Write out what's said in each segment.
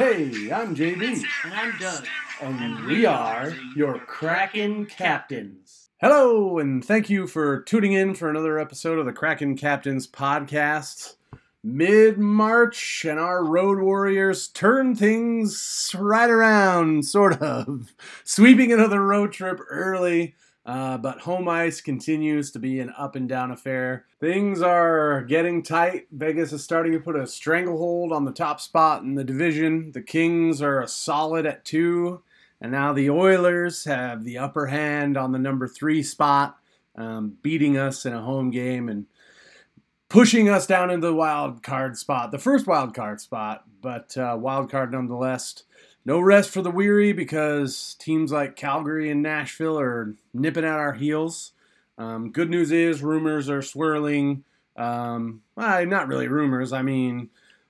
Hey, I'm JB, And I'm Doug. And we are your Kraken Captains. Hello, and thank you for tuning in for another episode of the Kraken Captains podcast. Mid March, and our Road Warriors turn things right around, sort of. Sweeping another road trip early, uh, but home ice continues to be an up and down affair. Things are getting tight. Vegas is starting to put a stranglehold on the top spot in the division. The Kings are a solid at two, and now the Oilers have the upper hand on the number three spot, um, beating us in a home game and pushing us down into the wild card spot, the first wild card spot, but uh, wild card nonetheless. No rest for the weary because teams like Calgary and Nashville are nipping at our heels. Um, good news is rumors are swirling. Um, well, not really rumors. I mean,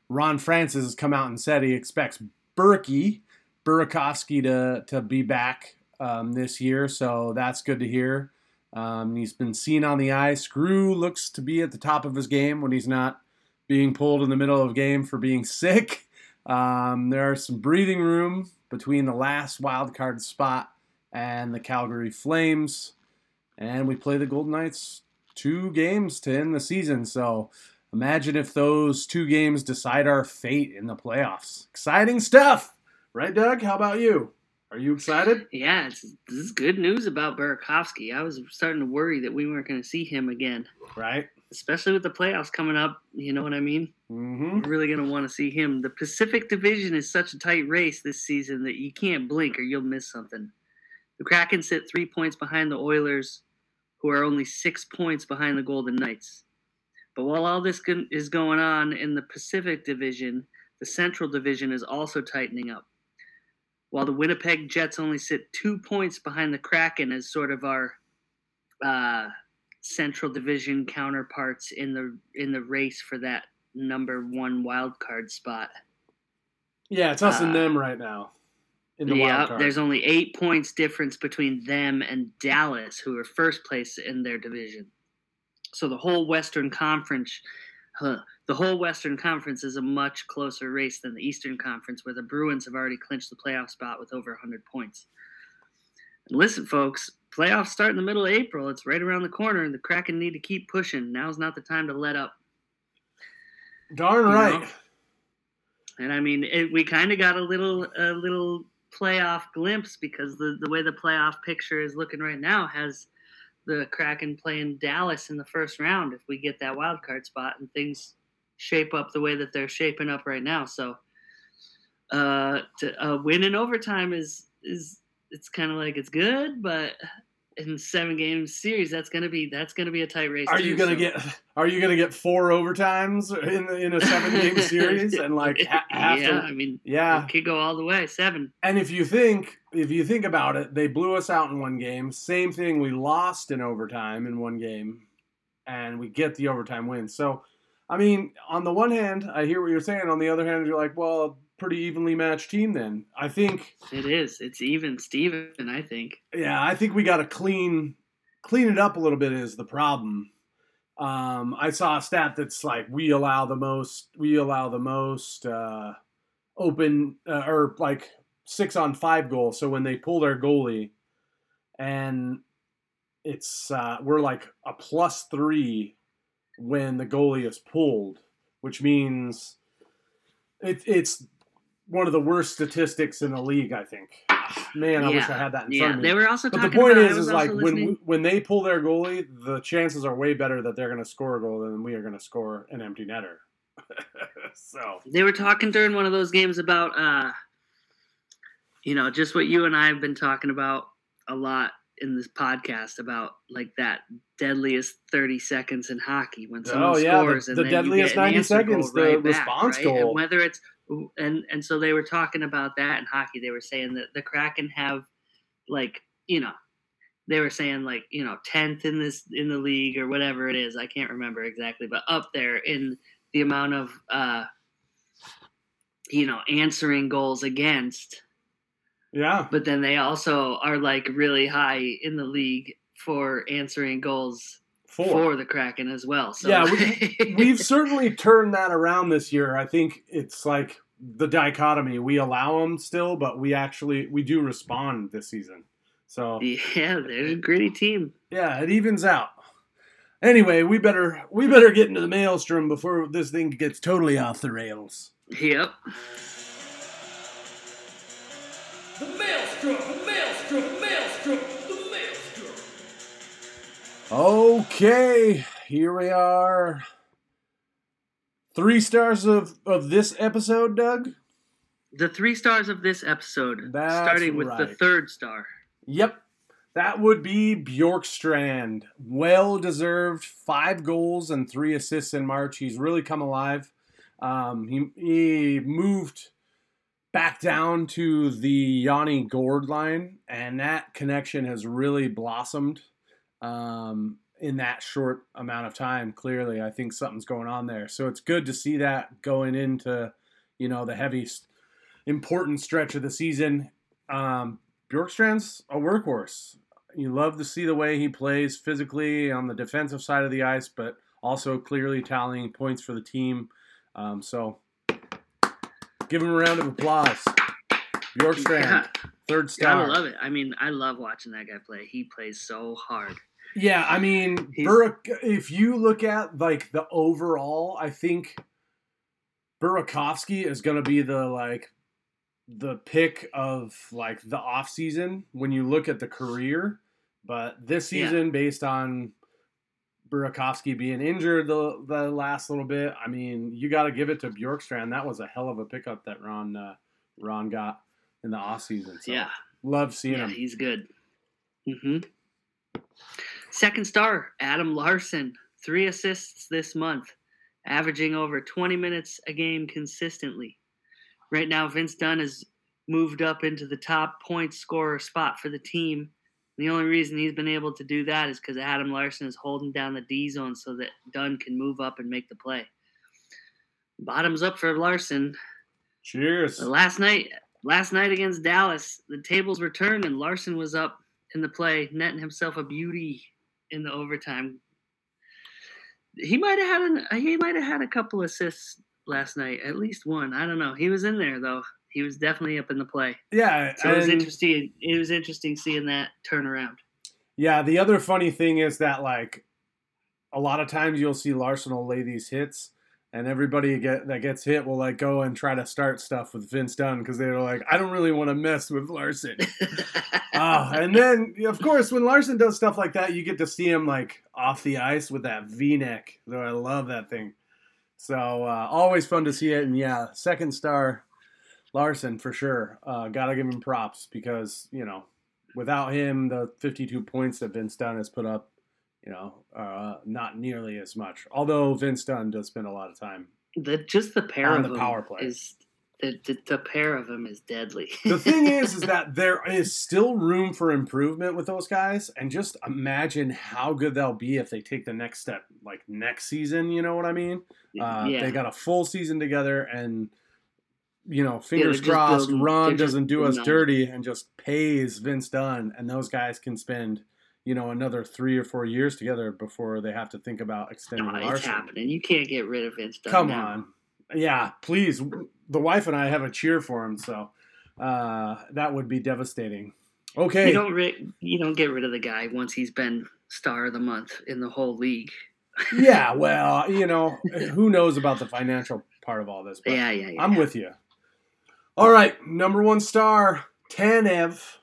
Ron Francis has come out and said he expects Berkey, Burakovsky to, to be back um, this year, so that's good to hear. Um, he's been seen on the ice. Screw looks to be at the top of his game when he's not being pulled in the middle of a game for being sick. Um, there are some breathing room between the last wild card spot and the Calgary Flames, and we play the Golden Knights two games to end the season. So imagine if those two games decide our fate in the playoffs. Exciting stuff, right, Doug? How about you? Are you excited? Yeah, it's, this is good news about Burakovsky. I was starting to worry that we weren't going to see him again, Right. especially with the playoffs coming up. You know what I mean? Mm-hmm. We're really going to want to see him. The Pacific Division is such a tight race this season that you can't blink or you'll miss something. The Kraken sit three points behind the Oilers, who are only six points behind the Golden Knights. But while all this is going on in the Pacific Division, the Central Division is also tightening up. While the Winnipeg Jets only sit two points behind the Kraken as sort of our uh, Central Division counterparts in the in the race for that number one wild card spot. Yeah, it's us and Uh, them right now in the yeah, wild card. there's only eight points difference between them and Dallas, who are first place in their division. So the whole Western Conference, huh, the whole Western Conference is a much closer race than the Eastern Conference, where the Bruins have already clinched the playoff spot with over 100 points. And listen, folks, playoffs start in the middle of April. It's right around the corner, and the Kraken need to keep pushing. Now's not the time to let up. Darn you right. know? And I mean, it, we kind of got a little a little playoff glimpse because the the way the playoff picture is looking right now has the Kraken playing Dallas in the first round if we get that wild card spot and things shape up the way that they're shaping up right now. So, uh, to uh, win in overtime is is it's kind of like it's good, but in seven game series, that's gonna be that's gonna be a tight race. Are too, you gonna so- get? Are you gonna get four overtimes in in a seven game series and like ha- yeah, to? I mean, Yeah, it could go all the way seven. and if you think if you think about it, they blew us out in one game. Same thing, we lost in overtime in one game, and we get the overtime win. So, I mean, on the one hand, I hear what you're saying. On the other hand, you're like, well, pretty evenly matched team. Then I think, It is. It's even Steven, I think. yeah, I think we got to clean clean it up a little bit. Is the problem? Um, I saw a stat that's like we allow the most we allow the most uh, open uh, or like six on five goals. So when they pull their goalie, and it's uh, we're like a plus three when the goalie is pulled, which means it, it's one of the worst statistics in the league. I think. Man, I wish I had that in front of me. they were also But the point about. Is, is like when listening- when they pull their goalie, the chances are way better that they're going to score a goal than we are going to score an empty netter. so they were talking during one of those games about, uh, you know, just what you and I have been talking about a lot in this podcast about like that deadliest 30 seconds in hockey when someone Oh, yeah, the- scores the and then you deadliest get an 90 goal seconds, the right back, response right? goal. And whether it's and and so they were talking about that in hockey. They were saying that the Kraken have like you know they were saying like you know tenth in this in the league or whatever it is. I can't remember exactly, but up there in the amount of uh, you know answering goals against. Yeah. But then they also are like really high in the league for answering goals Four. for the Kraken as well. So Yeah, We've certainly turned that around this year. I think it's like the dichotomy. We allow them still, but we actually we do respond this season. So yeah, they're a gritty team. yeah, it evens out. Anyway, we better we better get into the maelstrom before this thing gets totally off the rails. Yep. The maelstrom, the maelstrom, the maelstrom, the maelstrom. Okay, here we are. Three stars of of this episode, Doug. The three stars of this episode, That's starting with the third star. Yep. That would be Bjorkstrand. Well deserved. Five goals and three assists in March. He's really come alive. Um, he, he moved back down to the Yanni Gourde line, and that connection has really blossomed um, in that short amount of time. Clearly, I think something's going on there. So it's good to see that going into, you know, the heavy, important stretch of the season. Um, Bjorkstrand's a workhorse. You love to see the way he plays physically on the defensive side of the ice, but also clearly tallying points for the team. Um, so give him a round of applause. Bjorkstrand, Yeah, third star. gotta love it. I mean, I love watching that guy play. He plays so hard. Yeah, I mean, He's- Burak, if you look at like the overall, I think Burakovsky is going to be the like the pick of like the off season when you look at the career. But this Yeah. season, based on Burakovsky being injured the the last little bit, I mean, you got to give it to Bjorkstrand. That was a hell of a pickup that Ron uh, Ron got in the off season. So yeah, love seeing yeah, him. he's good. hmm Second star, Adam Larsson, three assists this month, averaging over 20 minutes a game consistently. Right now, Vince Dunn has moved up into the top point scorer spot for the team. The only reason he's been able to do that is because Adam Larsson is holding down the D zone so that Dunn can move up and make the play. Bottoms up for Larsson. Cheers. Uh, last night, last night against Dallas, the tables were turned and Larsson was up in the play, netting himself a beauty in the overtime. He might have had an, he might have had a couple assists last night, at least one. I don't know. He was in there though. He was definitely up in the play. Yeah, So it was interesting. It was interesting seeing that turnaround. Yeah, the other funny thing is that like a lot of times you'll see Larsson will lay these hits, and everybody get that gets hit will like go and try to start stuff with Vince Dunn because they're like, I don't really want to mess with Larsson. Ah, and then of course when Larsson does stuff like that, you get to see him like off the ice with that V-neck. Though I love that thing. So uh, always fun to see it, and yeah, second star Larsson for sure. Uh, gotta give him props because you know without him, the 52 points that Vince Dunn has put up, you know, uh, not nearly as much. Although Vince Dunn does spend a lot of time. the just the pair On of the them power play. is the, the, the pair of them is deadly. The thing is, is that there is still room for improvement with those guys, and just imagine how good they'll be if they take the next step, like next season. You know what I mean? Uh, yeah. They got a full season together, and you know, fingers just crossed, building- Ron doesn't do us building on it. dirty and just pays Vince Dunn, and those guys can spend, you know, another three or four years together before they have to think about extending No, it's happening. You can't get rid of Vince Dunn. Come now. on, yeah, please. The wife and I have a cheer for him, so uh, that would be devastating. Okay, You don't ri- you don't get rid of the guy once he's been star of the month in the whole league. yeah, well, you know, who knows about the financial part of all this? But yeah, yeah, yeah. I'm with you. All right, number one star, Tanev.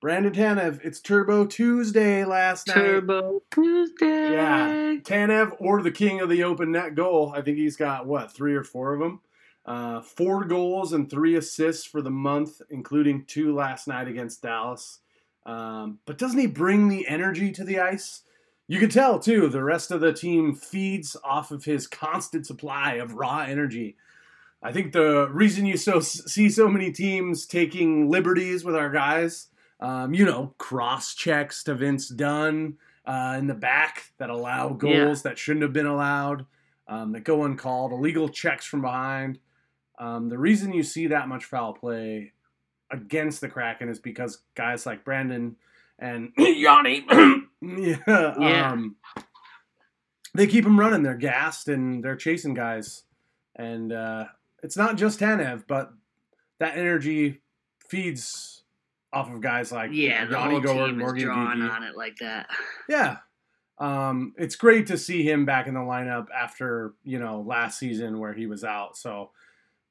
Brandon Tanev. It's Turbo Tuesday last night. Turbo Tuesday. Yeah, Tanev or the king of the open net goal. I think he's got what three or four of them. Uh, four goals and three assists for the month, including two last night against Dallas. Um, but doesn't he bring the energy to the ice? You can tell too. The rest of the team feeds off of his constant supply of raw energy. I think the reason you so see so many teams taking liberties with our guys Um, you know, cross checks to Vince Dunn uh, in the back that allow goals Yeah. that shouldn't have been allowed, um, that go uncalled, illegal checks from behind. Um, the reason you see that much foul play against the Kraken is because guys like Brandon and Yanni, yeah, Yeah. Um, they keep them running. They're gassed and they're chasing guys, and uh, it's not just Tanev, but that energy feeds off of guys like yeah, the Yanni whole team is drawn on it like that. Yeah. Um, it's great to see him back in the lineup after, you know, last season where he was out. So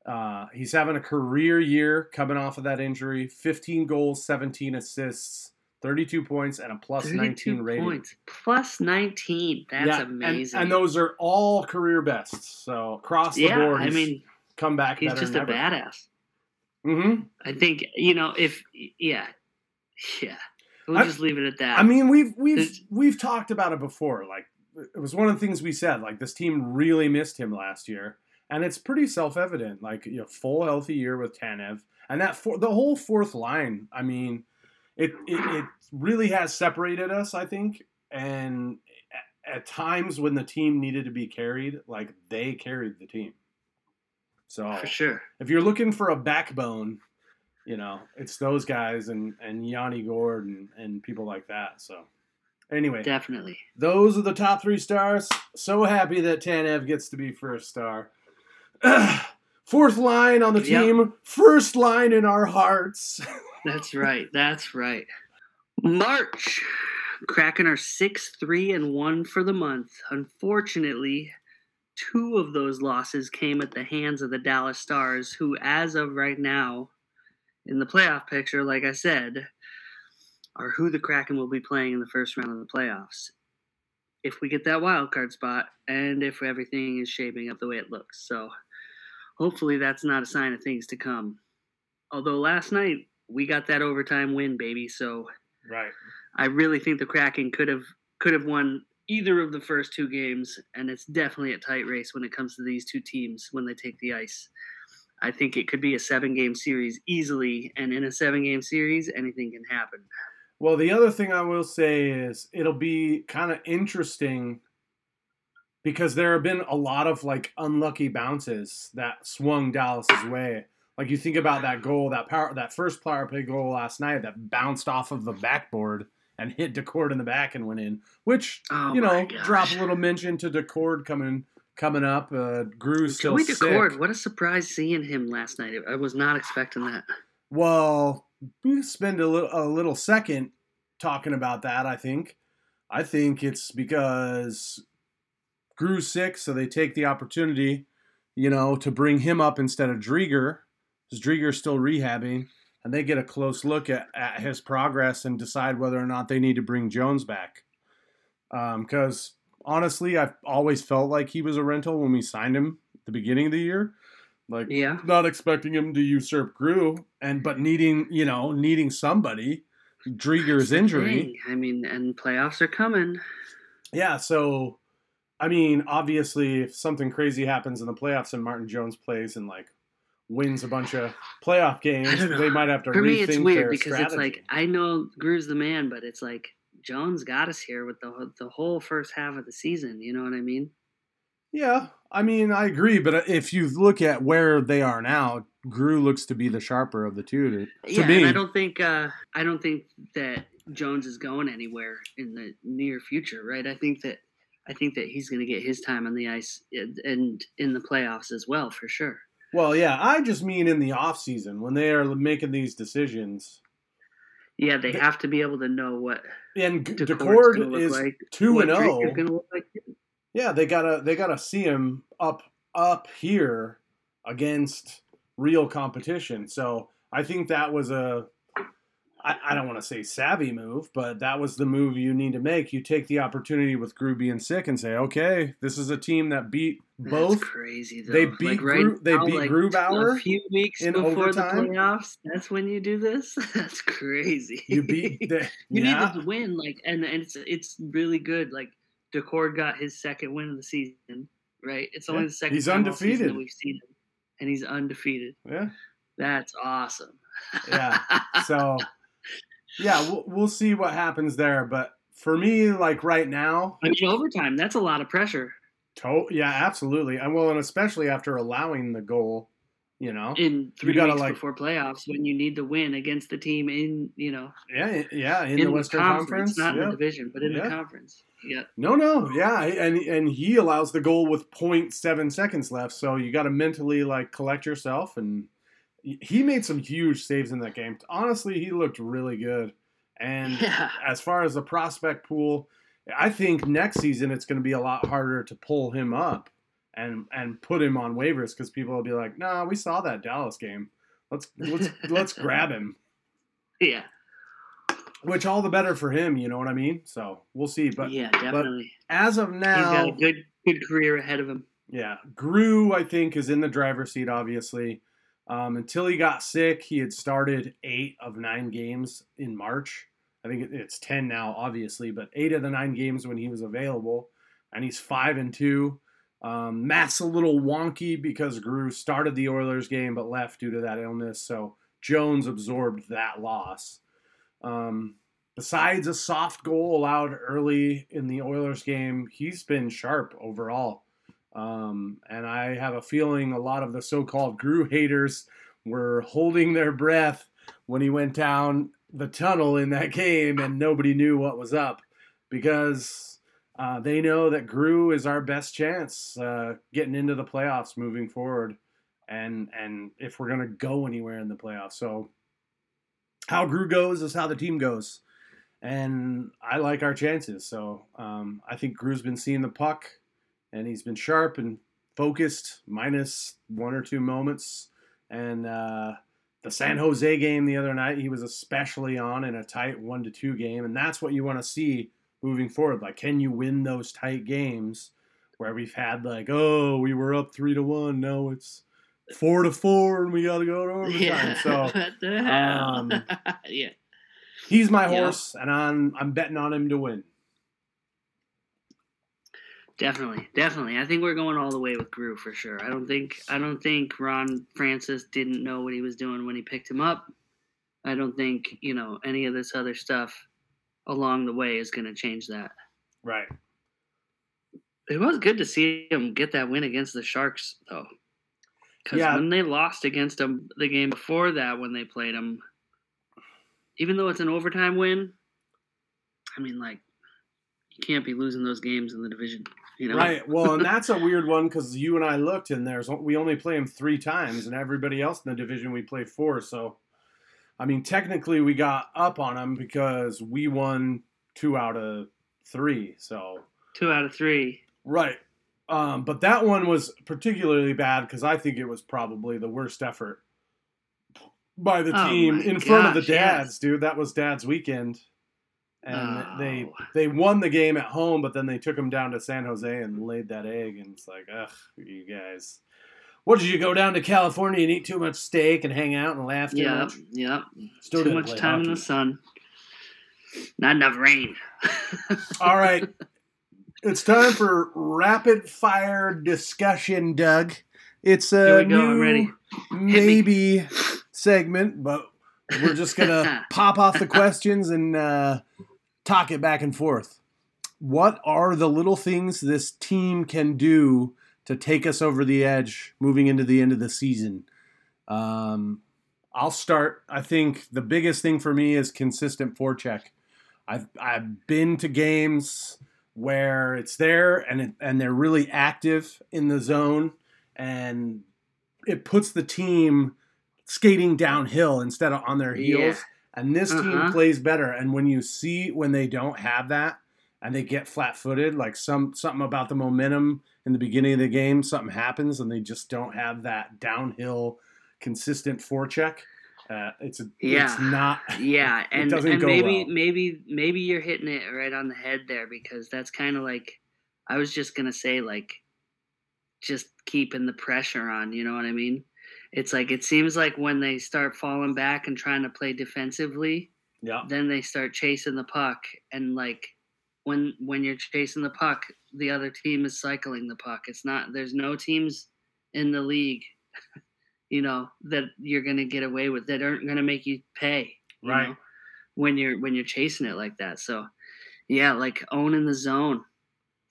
uh, he's having a career year coming off of that injury 15 goals, 17 assists, 32 points, and a plus 19 rating. points. Plus 19. That's Yeah, amazing. And, those are all career bests. So across the yeah, board, I mean, come back he's just a ever. badass. hmm I think, you know, if, yeah, yeah. We'll I- just leave it at that. I mean, we've we've It's- we've talked about it before. Like it was one of the things we said. Like this team really missed him last year, and it's pretty self evident. Like you know, full healthy year with Tanev, and that for, the whole fourth line. I mean, it, it it really has separated us. I think, and at times when the team needed to be carried, like they carried the team. So for sure. if you're looking for a backbone, you know, it's those guys and and Yanni Gourde and, and people like that. So anyway, Definitely. those are the top three stars. So happy that Tanev gets to be first star. Fourth line on the Yep. team, first line in our hearts. That's right. That's right. March. Kraken our 6 3 and 1 for the month. Unfortunately, two of those losses came at the hands of the Dallas Stars, who, as of right now, in the playoff picture, like I said, are who the Kraken will be playing in the first round of the playoffs. If we get that wild card spot and if everything is shaping up the way it looks. So hopefully that's not a sign of things to come. Although last night we got that overtime win, baby. So Right. I really think the Kraken could have could have won either of the first two games, and it's definitely a tight race when it comes to these two teams when they take the ice. I think it could be a seven game series easily, and in a seven game series, anything can happen. Well, the other thing I will say is it'll be kind of interesting because there have been a lot of like unlucky bounces that swung Dallas's way. Like you think about that goal, that power, that first power play goal last night that bounced off of the backboard and hit Daccord in the back and went in. Which Oh you know, drop a little mention to Daccord coming coming up. Uh, Grew's still Joey sick. Daccord, what a surprise seeing him last night. I was not expecting that. Well, we spend a little a little second talking about that. I think, I think it's because Grew's sick, so they take the opportunity, you know, to bring him up instead of Driedger, because Driedger's still rehabbing, and they get a close look at, at his progress and decide whether or not they need to bring Jones back. Um, because honestly, I've always felt like he was a rental when we signed him at the beginning of the year. Like, Yeah. not expecting him to usurp Grew, and but needing you know needing somebody. Driedger's injury. I mean, and playoffs are coming. yeah. So, I mean, obviously, if something crazy happens in the playoffs and Martin Jones plays and like wins a bunch of playoff games, I don't know. they might have to For rethink me, it's weird because strategy. it's like I know Grew's the man, but it's like Jones got us here with the the whole first half of the season. You know what I mean? yeah, I mean, I agree, but if you look at where they are now, Grew looks to be the sharper of the two. To, to yeah, me, and I don't think uh, I don't think that Jones is going anywhere in the near future, right? I think that I think that he's going to get his time on the ice and in the playoffs as well, for sure. Well, yeah, I just mean in the off season when they are making these decisions. Yeah, they The- have to be able to know what And Daccord is like, two and zero. Oh. like. Yeah, they gotta they gotta see him up up here against real competition. So I think that was a I, I don't want to say savvy move, but that was the move you need to make. You take the opportunity with Grew being sick and say, okay, this is a team that beat That's both. crazy. Though. they Like, beat right Gru- they now, beat like, Grubauer a few weeks in before overtime. the playoffs. That's when you do this. That's crazy. You beat the, you yeah. need to win, like, and, and it's it's really good. Like, Daccord got his second win of the season, right? It's only Yeah, the second he's time all season undefeated. we've seen him, and he's undefeated. yeah. That's awesome. Yeah. So yeah, we'll, we'll see what happens there. But for me, like right now, I mean, overtime, that's a lot of pressure to- yeah, absolutely. And well, and especially after allowing the goal, you know, in three gotta, weeks like- before playoffs when you need to win against the team in, you know, yeah, yeah, in, in, the Western Conference, not in the division, but in Yeah. the conference. Yeah. No, no, yeah, and and he allows the goal with 0.7 seconds left, so you got to mentally like collect yourself. And he made some huge saves in that game. Honestly, he looked really good. And Yeah. as far as the prospect pool, I think next season it's going to be a lot harder to pull him up and and put him on waivers because people will be like, "Nah, we saw that Dallas game. Let's let's let's grab him." Yeah. Which all the better for him, you know what I mean? So we'll see. But yeah, definitely. as of He's now, got a good good career ahead of him. Yeah, Grew I think is in the driver's seat. Obviously, um, until he got sick, he had started eight of nine games in March. I think it's ten now, obviously, but eight of the nine games when he was available, and he's five and two. Um, Matt's a little wonky because Grew started the Oilers game but left due to that illness, so Jones absorbed that loss. Um, besides a soft goal allowed early in the Oilers game, he's been sharp overall. Um, and I have a feeling a lot of the so called Grew haters were holding their breath when he went down the tunnel in that game and nobody knew what was up because uh, they know that Grew is our best chance uh, getting into the playoffs moving forward. And, and if we're going to go anywhere in the playoffs. So, how Grew goes is how the team goes. And I like our chances. So, um, I think Grew's been seeing the puck and he's been sharp and focused, minus one or two moments. And uh, the San Jose game the other night, he was especially on in a tight one to two game, and that's what you want to see moving forward. Like, can you win those tight games where we've had like, oh, we were up three to one, now it's four to four, and we got to go to overtime. Yeah. So what the hell? um, yeah. he's my Yeah. horse, and I'm I'm betting on him to win. Definitely, definitely. I think we're going all the way with Grew for sure. I don't think I don't think Ron Francis didn't know what he was doing when he picked him up. I don't think you know any of this other stuff along the way is going to change that. Right. It was good to see him get that win against the Sharks, though. Because Yeah. when they lost against them the game before that, when they played them, even though it's an overtime win, I mean, like, you can't be losing those games in the division, you know? Right. Well, and that's a weird one because you and I looked, and there's we only play them three times, and everybody else in the division we play four. So, I mean, technically we got up on them because we won two out of three. So, Two out of three. right. Um, but that one was particularly bad because I think it was probably the worst effort by the Oh team my in front of the gosh, yes. dads, dude. That was dad's weekend. And they Oh. they won the game at home, but then they took them down to San Jose and laid that egg. And it's like, ugh, you guys. What did you go down to California and eat too much steak and hang out and laugh too Yeah, much? yeah. Still Too much time in the sun. Not enough rain. All right. It's time for rapid fire discussion, Doug. It's a new maybe segment, but we're just gonna pop off the questions and uh, talk it back and forth. What are the little things this team can do to take us over the edge moving into the end of the season? Um, I'll start. I think the biggest thing for me is consistent forecheck. I've I've been to games where it's there and it, and they're really active in the zone and it puts the team skating downhill instead of on their heels. And this team Uh-huh. plays better. And when you see when they don't have that and they get flat-footed, like some something about the momentum in the beginning of the game, something happens and they just don't have that downhill consistent forecheck. Uh, it's a, it's Yeah. not Yeah, and, doesn't and maybe well. maybe maybe you're hitting it right on the head there because that's kind of like I was just gonna say like just keeping the pressure on. You know what I mean? It's like it seems like when they start falling back and trying to play defensively, yeah. then they start chasing the puck and like when when you're chasing the puck, the other team is cycling the puck. It's not there's no teams in the league, you know, that you're gonna get away with that aren't gonna make you pay. you Right. know? when you're when you're chasing it like that. So yeah, like owning the zone.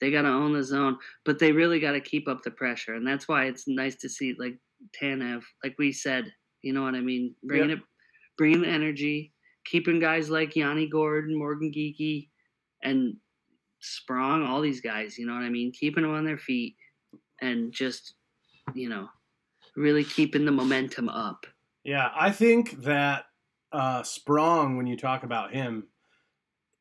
They got to own the zone, but they really got to keep up the pressure, and that's why it's nice to see like Tanev, like we said, you know what I mean, bringing it, bringing the energy, keeping guys like Yanni Gordon, Morgan Geekie, and Sprong, all these guys, you know what I mean, keeping them on their feet, and just, you know, really keeping the momentum up. Yeah, I think that uh, Sprong, when you talk about him,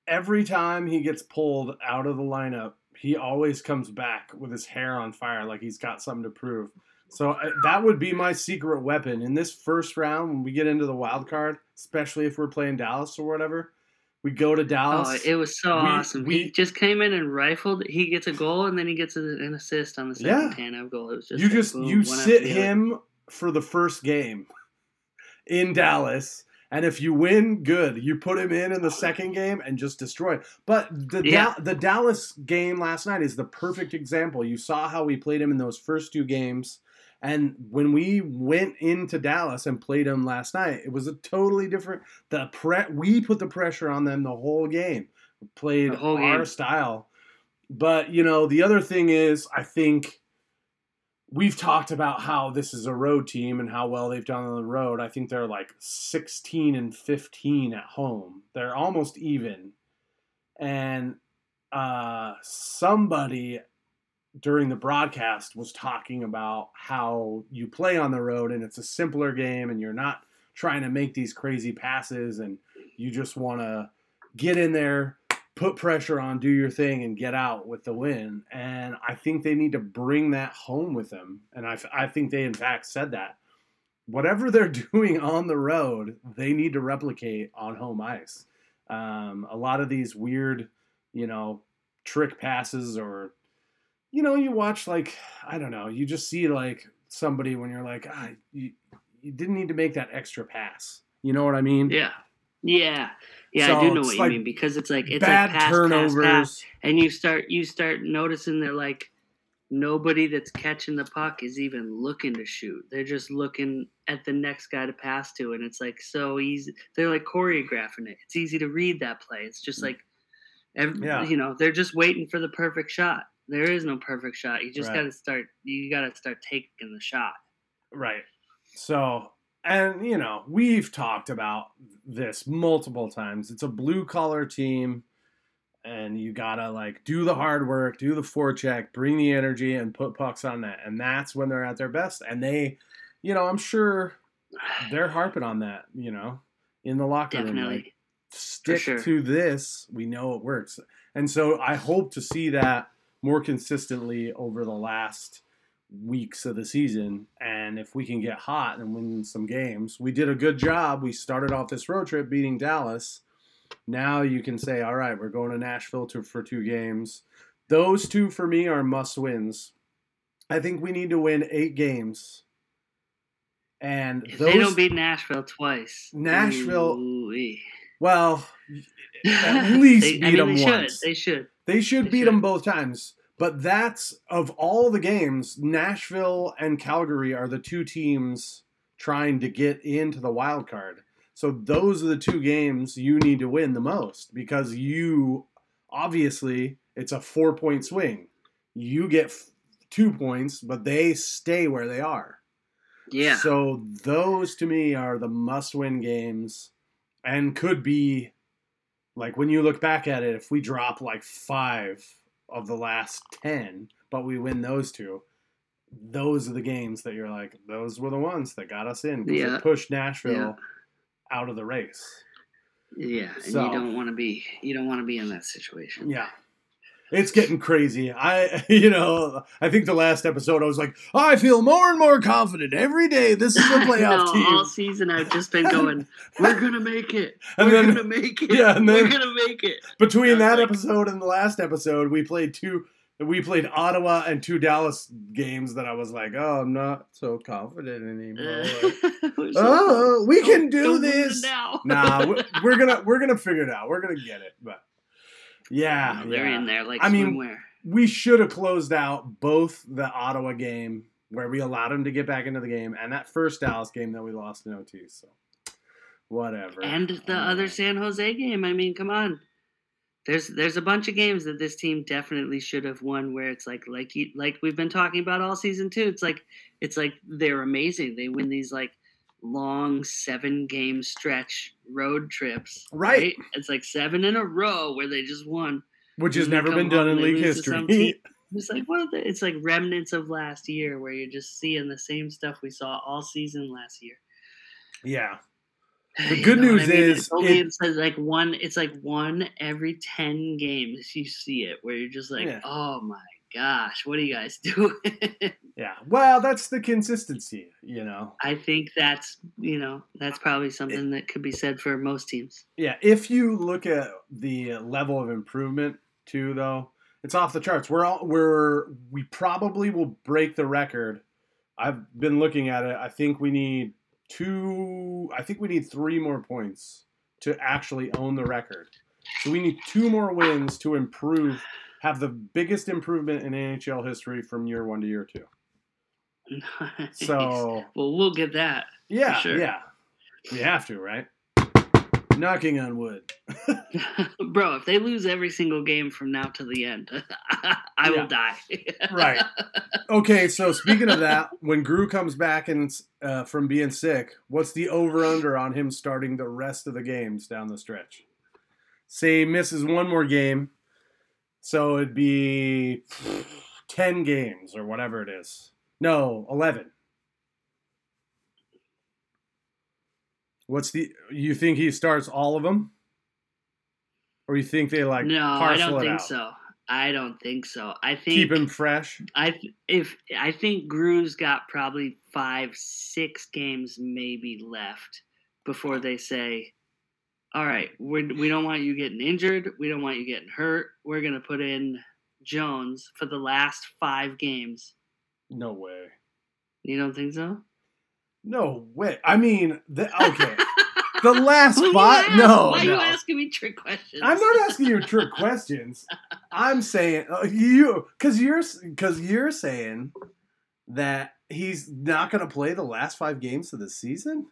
every time he gets pulled out of the lineup, he always comes back with his hair on fire, like he's got something to prove. So uh, that would be my secret weapon in this first round when we get into the wild card, especially if we're playing Dallas or whatever. We go to Dallas. Oh, it was so we- awesome. we- he just came in and rifled. He gets a goal and then he gets an assist on the second Yeah. Tanev goal. It was just you like, just boom, you sit him for the first game in Dallas, and if you win, good. You put him in in the second game and just destroy. it. But the Yeah. Dal- the Dallas game last night is the perfect example. You saw how we played him in those first two games. And when we went into Dallas and played them last night, it was a totally different. The pre- we put the pressure on them the whole game. We played whole our game. style. But you know, the other thing is, I think we've talked about how this is a road team and how well they've done on the road. I think they're like 16 and 15 at home. They're almost even. And uh, somebody during the broadcast was talking about how you play on the road and it's a simpler game and you're not trying to make these crazy passes and you just want to get in there put pressure on do your thing and get out with the win. And i think they need to bring that home with them. And i, I think they in fact said that. Whatever they're doing on the road they need to replicate on home ice. Um, a lot of these weird you know trick passes or you know, you watch like I don't know, you just see like somebody when you're like, ah, you, you didn't need to make that extra pass. You know what I mean? Yeah. Yeah. Yeah, So I do know what like you mean because it's like it's Bad like pass, turnovers. pass, pass, and you start you start noticing they're like nobody that's catching the puck is even looking to shoot. They're just looking at the next guy to pass to, and it's like so easy. They're like choreographing it. It's easy to read that play. It's just like, ev Yeah. you know, they're just waiting for the perfect shot. There is no perfect shot. You just Right. got to start. You got to start taking the shot. Right. So, and you know, we've talked about this multiple times. It's a blue collar team, and you gotta like do the hard work, do the forecheck, bring the energy, and put pucks on that. And that's when they're at their best. And they, you know, I'm sure they're harping on that. You know, in the locker room, like Definitely. stick sure. to this. We know it works. And so I hope to see that more consistently over the last weeks of the season. And if we can get hot and win some games, we did a good job. We started off this road trip beating Dallas. Now you can say, all right, we're going to Nashville to, for two games. Those two for me are must wins. I think we need to win eight games. And If those they don't beat Nashville twice, Nashville- ooh-wee. well, at least They- beat them they once. Should. They should. They should They beat should. them both times. But that's of all the games, Nashville and Calgary are the two teams trying to get into the wild card. So those are the two games you need to win the most because you obviously it's a four point swing. You get f- two points, but they stay where they are. Yeah. So those to me are the must win games and could be like when you look back at it, if we drop like five of the last 10, but we win those two, those are the games that you're like, those were the ones that got us in because Yeah. it pushed Nashville Yeah. out of the race. yeah, and So- you don't want to be you don't want to be in that situation. Yeah. It's getting crazy. I, you know, I think the last episode I was like, oh, I feel more and more confident every day. This is a playoff no, team. all season I've just been going, we're gonna make it. And we're then- gonna make it. yeah, and we're gonna make it. Between that like- episode and the last episode, we played two. We played Ottawa and two Dallas games that I was like, oh, I'm not so confident anymore. We're oh, we can do this. now. nah, we're, we're gonna we're gonna figure it out. We're gonna get it. But yeah, they're yeah. in there like I mean, swimwear. we should have closed out both the Ottawa game where we allowed them to get back into the game and that first Dallas game that we lost in OT. So whatever. And the I other. San Jose game. I mean, come on. There's there's a bunch of games that this team definitely should have won where it's like like you, like we've been talking about all season too. It's like it's like they're amazing. They win these like long seven game stretch road trips. Right. It's like seven in a row where they just won. which has never been done in league lose to some history. It's like what the, it's like remnants of last year where you're just seeing the same stuff we saw all season last year. yeah. The You good know news I mean? is it's only it- it says like one. It's like one every ten games you see it where you're just like, Yeah. oh my gosh, what are you guys doing? Yeah. Well, that's the consistency, you know. I think that's you know that's probably something that could be said for most teams. Yeah, if you look at the level of improvement too, though, it's off the charts. We're all we're we probably will break the record. I've been looking at it. I think we need two. I think we need three more points to actually own the record. So we need two more wins to improve, have the biggest improvement in NHL history from year one to year two. So well, we'll get that. yeah, sure. yeah, we have to, right? Knocking on wood. Bro, if they lose every single game from now to the end, I will die. Right. Okay, so speaking of that, when Gru comes back and uh, from being sick, what's the over under on him starting the rest of the games down the stretch? Say he misses one more game, so it'd be ten games or whatever it is. No, eleven. What's the? You think he starts all of them, or you think they like no, I don't think out? so. I don't think so. I think Keep him fresh. I if I think Gru's got probably five, six games maybe left before they say, "All right, we we don't want you getting injured. We don't want you getting hurt. We're gonna put in Jones for the last five games." No way. You don't think so? No way. I mean, the, okay. the last five. No, Why are you asking me trick questions? I'm not asking you trick questions. I'm saying uh, you because you're because you're saying that he's not going to play the last five games of the season.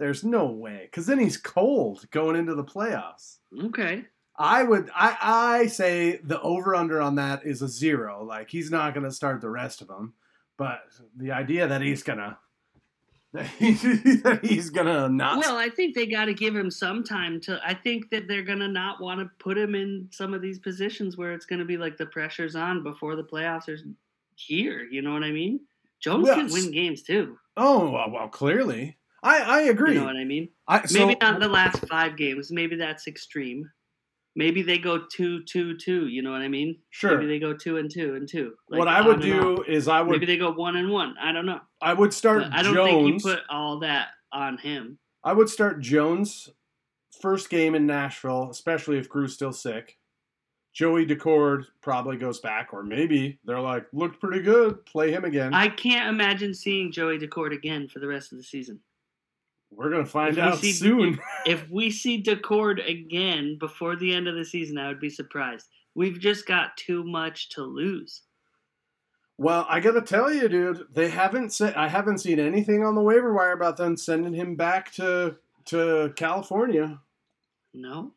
There's no way because then he's cold going into the playoffs. Okay. I would I I say the over under on that is a zero. Like he's not going to start the rest of them, but the idea that he's gonna that he's gonna not Well, I think they got to give him some time to. I think that they're gonna not want to put him in some of these positions where it's gonna be like the pressure's on before the playoffs are here. You know what I mean? Jones can win games too. Oh well, well, clearly, I I agree. You know what I mean? I, so, Maybe not the last five games. Maybe that's extreme. Maybe they go two, two, two. You know what I mean? Sure. Maybe they go two and two and two. like what I would do is I would Maybe they go one and one. I don't know. I would start But I don't think you put all that on him. I would start Jones first game in Nashville, especially if Gru's still sick. Joey Daccord probably goes back, or maybe they're like looked pretty good. Play him again. I can't imagine seeing Joey Daccord again for the rest of the season. We're gonna find If out see- soon. if we see Daccord again before the end of the season, I would be surprised. We've just got too much to lose. Well, I gotta tell you, dude, they haven't said. I haven't seen anything on the waiver wire about them sending him back to to California. No,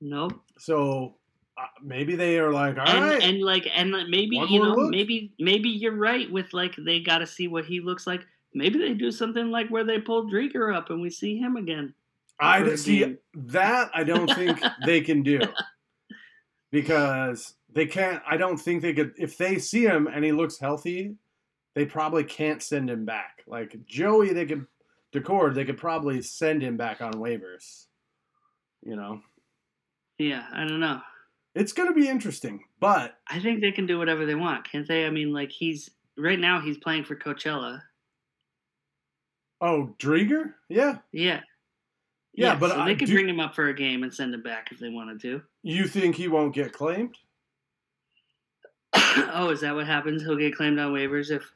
nope. So uh, maybe they are like, all and right, and like and maybe One you know look. maybe maybe you're right with like they got to see what he looks like. Maybe they do something like where they pull Driedger up and we see him again. I see that. I don't think they can do because they can't. I don't think they could. If they see him and he looks healthy, they probably can't send him back. Like Joey, they could Daccord, they could probably send him back on waivers. You know, Yeah, I don't know. it's going to be interesting, but I think they can do whatever they want, can't they? I mean, like he's right now he's playing for Coachella. Oh, Driedger, yeah. Yeah. Yeah, but so I they could do- bring him up for a game and send him back if they wanted to. You think he won't get claimed? oh, is that what happens? He'll get claimed on waivers if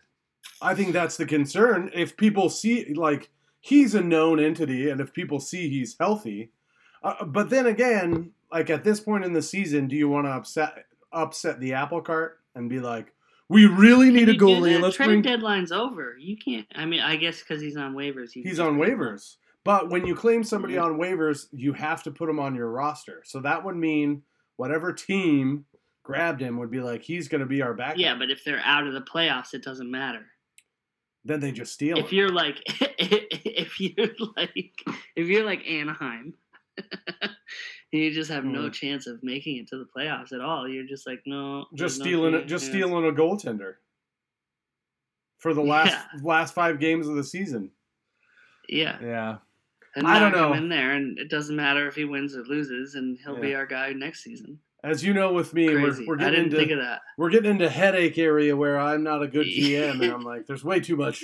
I think that's the concern. If people see, like, he's a known entity, and if people see he's healthy, uh, but then again, like at this point in the season, do you want to upset upset the apple cart and be like, we really need a goalie? Let's trade bring. deadline's over. You can't. I mean, I guess because he's on waivers. He's on waivers, But when you claim somebody on waivers, you have to put him on your roster. So that would mean whatever team grabbed him would be like, he's going to be our backup. Yeah, but if they're out of the playoffs, it doesn't matter. Then they just steal him. If you're like, if you're like, if you're like Anaheim, you just have no Mm. chance of making it to the playoffs at all, you're just like, no, just no stealing it, chance. just stealing a goaltender for the last Yeah. last five games of the season. Yeah, Yeah. and I don't knock him know. in there, and it doesn't matter if he wins or loses, and he'll be our guy next season. As you know, with me, we're, we're I getting didn't into think of that. we're getting into headache area where I'm not a good GM, and I'm like, there's way too much.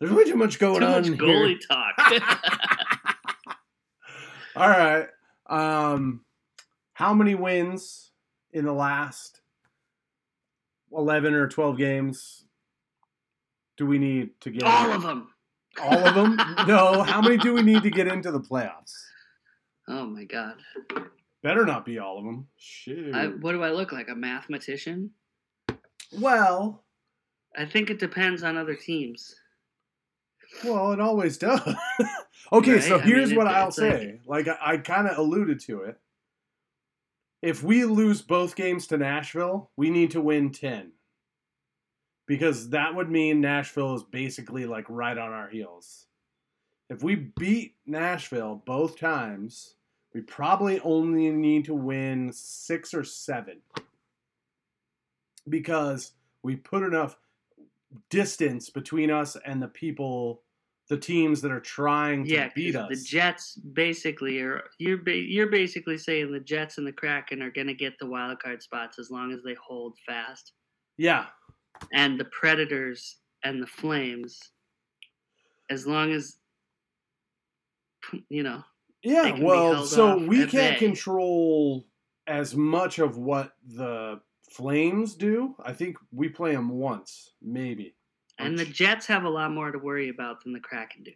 There's way too much going Too on much here. goalie talk. All right. Um, how many wins in the last eleven or twelve games do we need to get? all of them. All of them? no. How many do we need to get into the playoffs? Oh my god. Better not be all of them. Shit. I, what do I look like? A mathematician? well, I think it depends on other teams. well, it always does. okay, Right? so I here's mean, what I'll it's like- say. Like, I, I kind of alluded to it. If we lose both games to Nashville, we need to win 10. Because that would mean Nashville is basically like right on our heels. If we beat Nashville both times, we probably only need to win six or seven. Because we put enough distance between us and the people, the teams that are trying to Yeah, beat us. the Jets basically are. You're ba- you're basically saying the Jets and the Kraken are going to get the wild card spots as long as they hold fast, yeah, and the Predators and the Flames, as long as you know. Yeah, well, so we can't control as much of what the Flames do. I think we play them once, maybe. And the Jets have a lot more to worry about than the Kraken do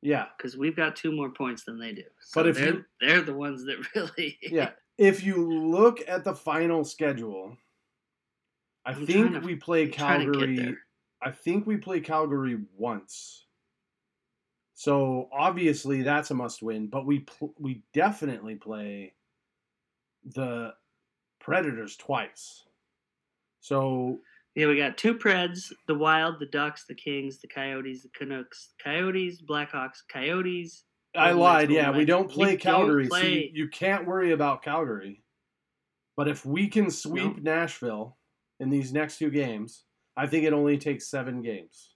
yeah, because we've got two more points than they do. So But if they're, you- they're the ones that really yeah. If you look at the final schedule, I I'm think to- we play I'm trying to get Calgary. I think we play Calgary once. So obviously that's a must-win, but we pl- we definitely play the Predators twice. So Yeah, we got two Preds, the Wild, the Ducks, the Kings, the Coyotes, the Canucks, Coyotes, Blackhawks, Coyotes. I lied. Yeah, we don't play We don't Calgary. So you, you can't worry about Calgary. But if we can sweep Nope. Nashville in these next two games, I think it only takes seven games.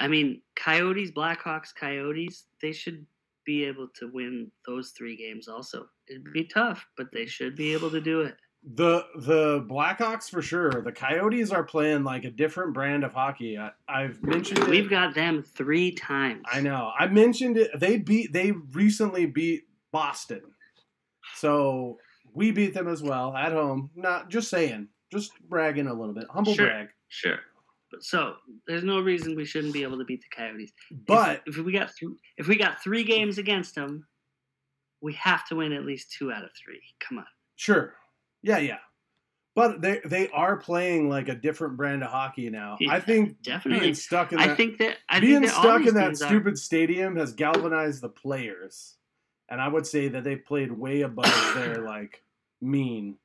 I mean, Coyotes, Blackhawks, Coyotes, they should be able to win those three games also. It'd be tough, but they should be able to do it. The the Blackhawks for sure. The Coyotes are playing like a different brand of hockey. I, I've mentioned it. We've got them three times. I know. I mentioned it. They beat. They recently beat Boston, so we beat them as well at home. Not just saying, just bragging a little bit, humble Sure. brag. Sure. So there's no reason we shouldn't be able to beat the Coyotes. If- But if, we got th- if we got three games against them, we have to win at least two out of three. Come on. Sure. Yeah, yeah. But they they are playing like a different brand of hockey now. I think definitely. being stuck in I that think that I being think that stuck in that teams are- stupid stadium has galvanized the players. And I would say that they played way above their like mean.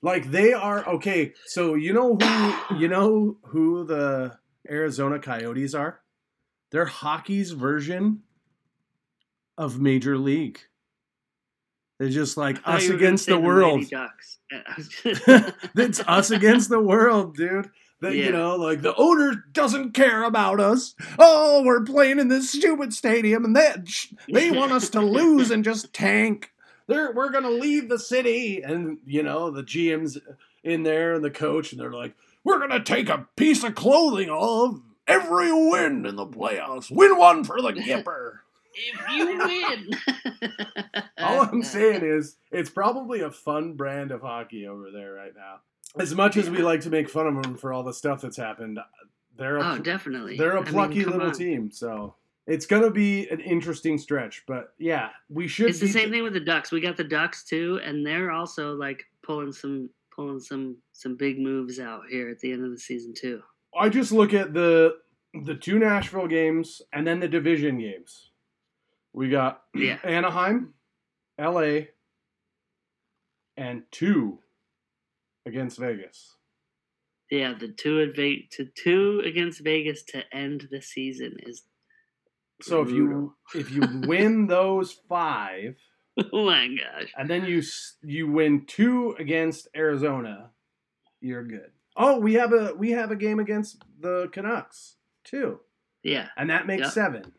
Like they are okay, so you know who you know who the Arizona Coyotes are? They're hockey's version of Major League. They're just like us you were gonna against the world. Ducks. I was just- It's us against the world, dude. That you know, like the owner doesn't care about us. Oh, we're playing in this stupid stadium, and they they want us to lose and just tank. They're we're gonna leave the city, and you know the GM's in there and the coach, and they're like, we're gonna take a piece of clothing of every win in the playoffs. Win one for the Gipper. If you win. All I'm saying is, it's probably a fun brand of hockey over there right now. As much as we like to make fun of them for all the stuff that's happened, they're a, Oh, definitely. they're a I mean, plucky little on. team. So it's gonna be an interesting stretch. But yeah, we should. It's the same thing with the Ducks. We got the Ducks too, and they're also like pulling some pulling some some big moves out here at the end of the season too. I just look at the the two Nashville games and then the division games. We got Yeah. Anaheim, LA, and two against Vegas. Yeah, the two at Ve- to two against Vegas to end the season is So if you if you win those five, oh my gosh. and then you you win two against Arizona, you're good. Oh, we have a we have a game against the Canucks too, Yeah, and that makes Yeah. seven.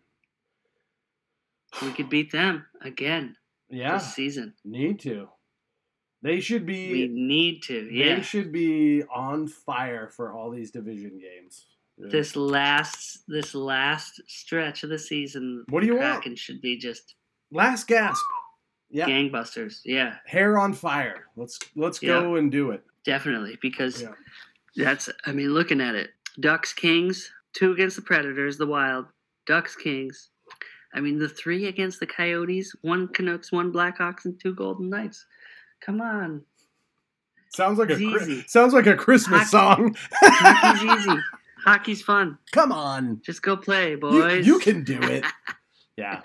We could beat them again Yeah, this season. need to. They should be. We need to. Yeah. They should be on fire for all these division games. Yeah. This last this last stretch of the season, What do you want? Kraken should be just Last gasp. Yeah, gangbusters. Yeah, hair on fire. Let's let's go and do it. definitely because Yeah. that's. I mean, looking at it, Ducks Kings two against the Predators, the Wild, Ducks Kings. I mean, the three against the Coyotes, one Canucks, one Blackhawks, and two Golden Knights. Come on, Sounds like a It's Chri- easy. sounds like a Christmas song. hockey's easy. Hockey's fun. Come on, Just go play, you, boys. you can do it. Yeah.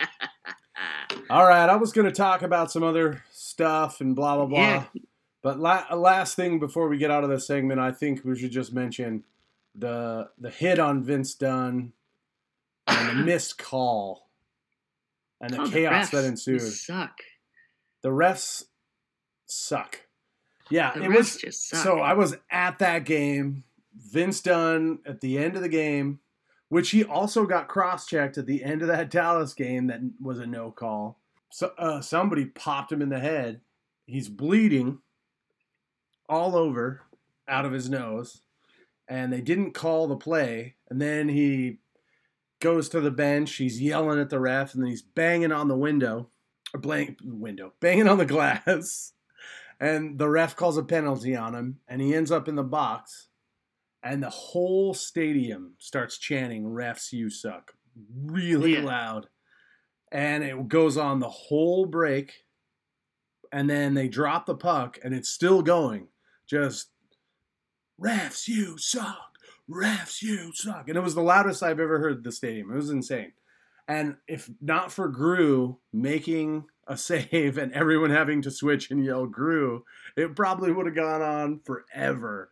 All right, I was going to talk about some other stuff and blah blah blah. Yeah. But la- last thing before we get out of this segment, I think we should just mention the the hit on Vince Dunn and the missed call and the Oh, chaos refs that ensued. Suck. The refs suck. Yeah, The it was. So I was at that game. Vince Dunn at the end of the game, which he also got cross checked at the end of that Dallas game that was a no call. So uh, somebody popped him in the head. He's bleeding all over out of his nose, and they didn't call the play. And then he goes to the bench. He's yelling at the ref, and then he's banging on the window or blank window, banging on the glass. And the ref calls a penalty on him, and he ends up in the box. And the whole stadium starts chanting, Refs, you suck, really Yeah. loud. And it goes on the whole break. And then they drop the puck, and it's still going. Just, Refs, you suck, Refs, you suck. And it was the loudest I've ever heard the stadium. It was insane. And if not for Grew making a save and everyone having to switch and yell Grew, it probably would have gone on forever